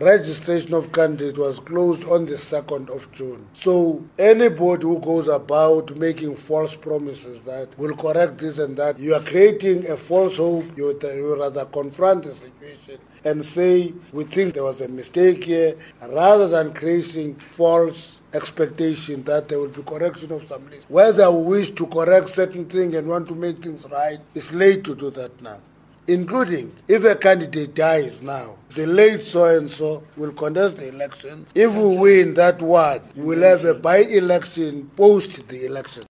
registration of candidates was closed on the 2nd of June. So anybody who goes about making false promises that will correct this and that, you are creating a false hope. You, rather confront the situation and say, we think there was a mistake here, rather than creating false expectation that there will be correction of some list. Whether we wish to correct certain things and want to make things right, it's late to do that now. Including if a candidate dies now, the late so and so will contest the election. If we win that ward, we'll have a by election post the election.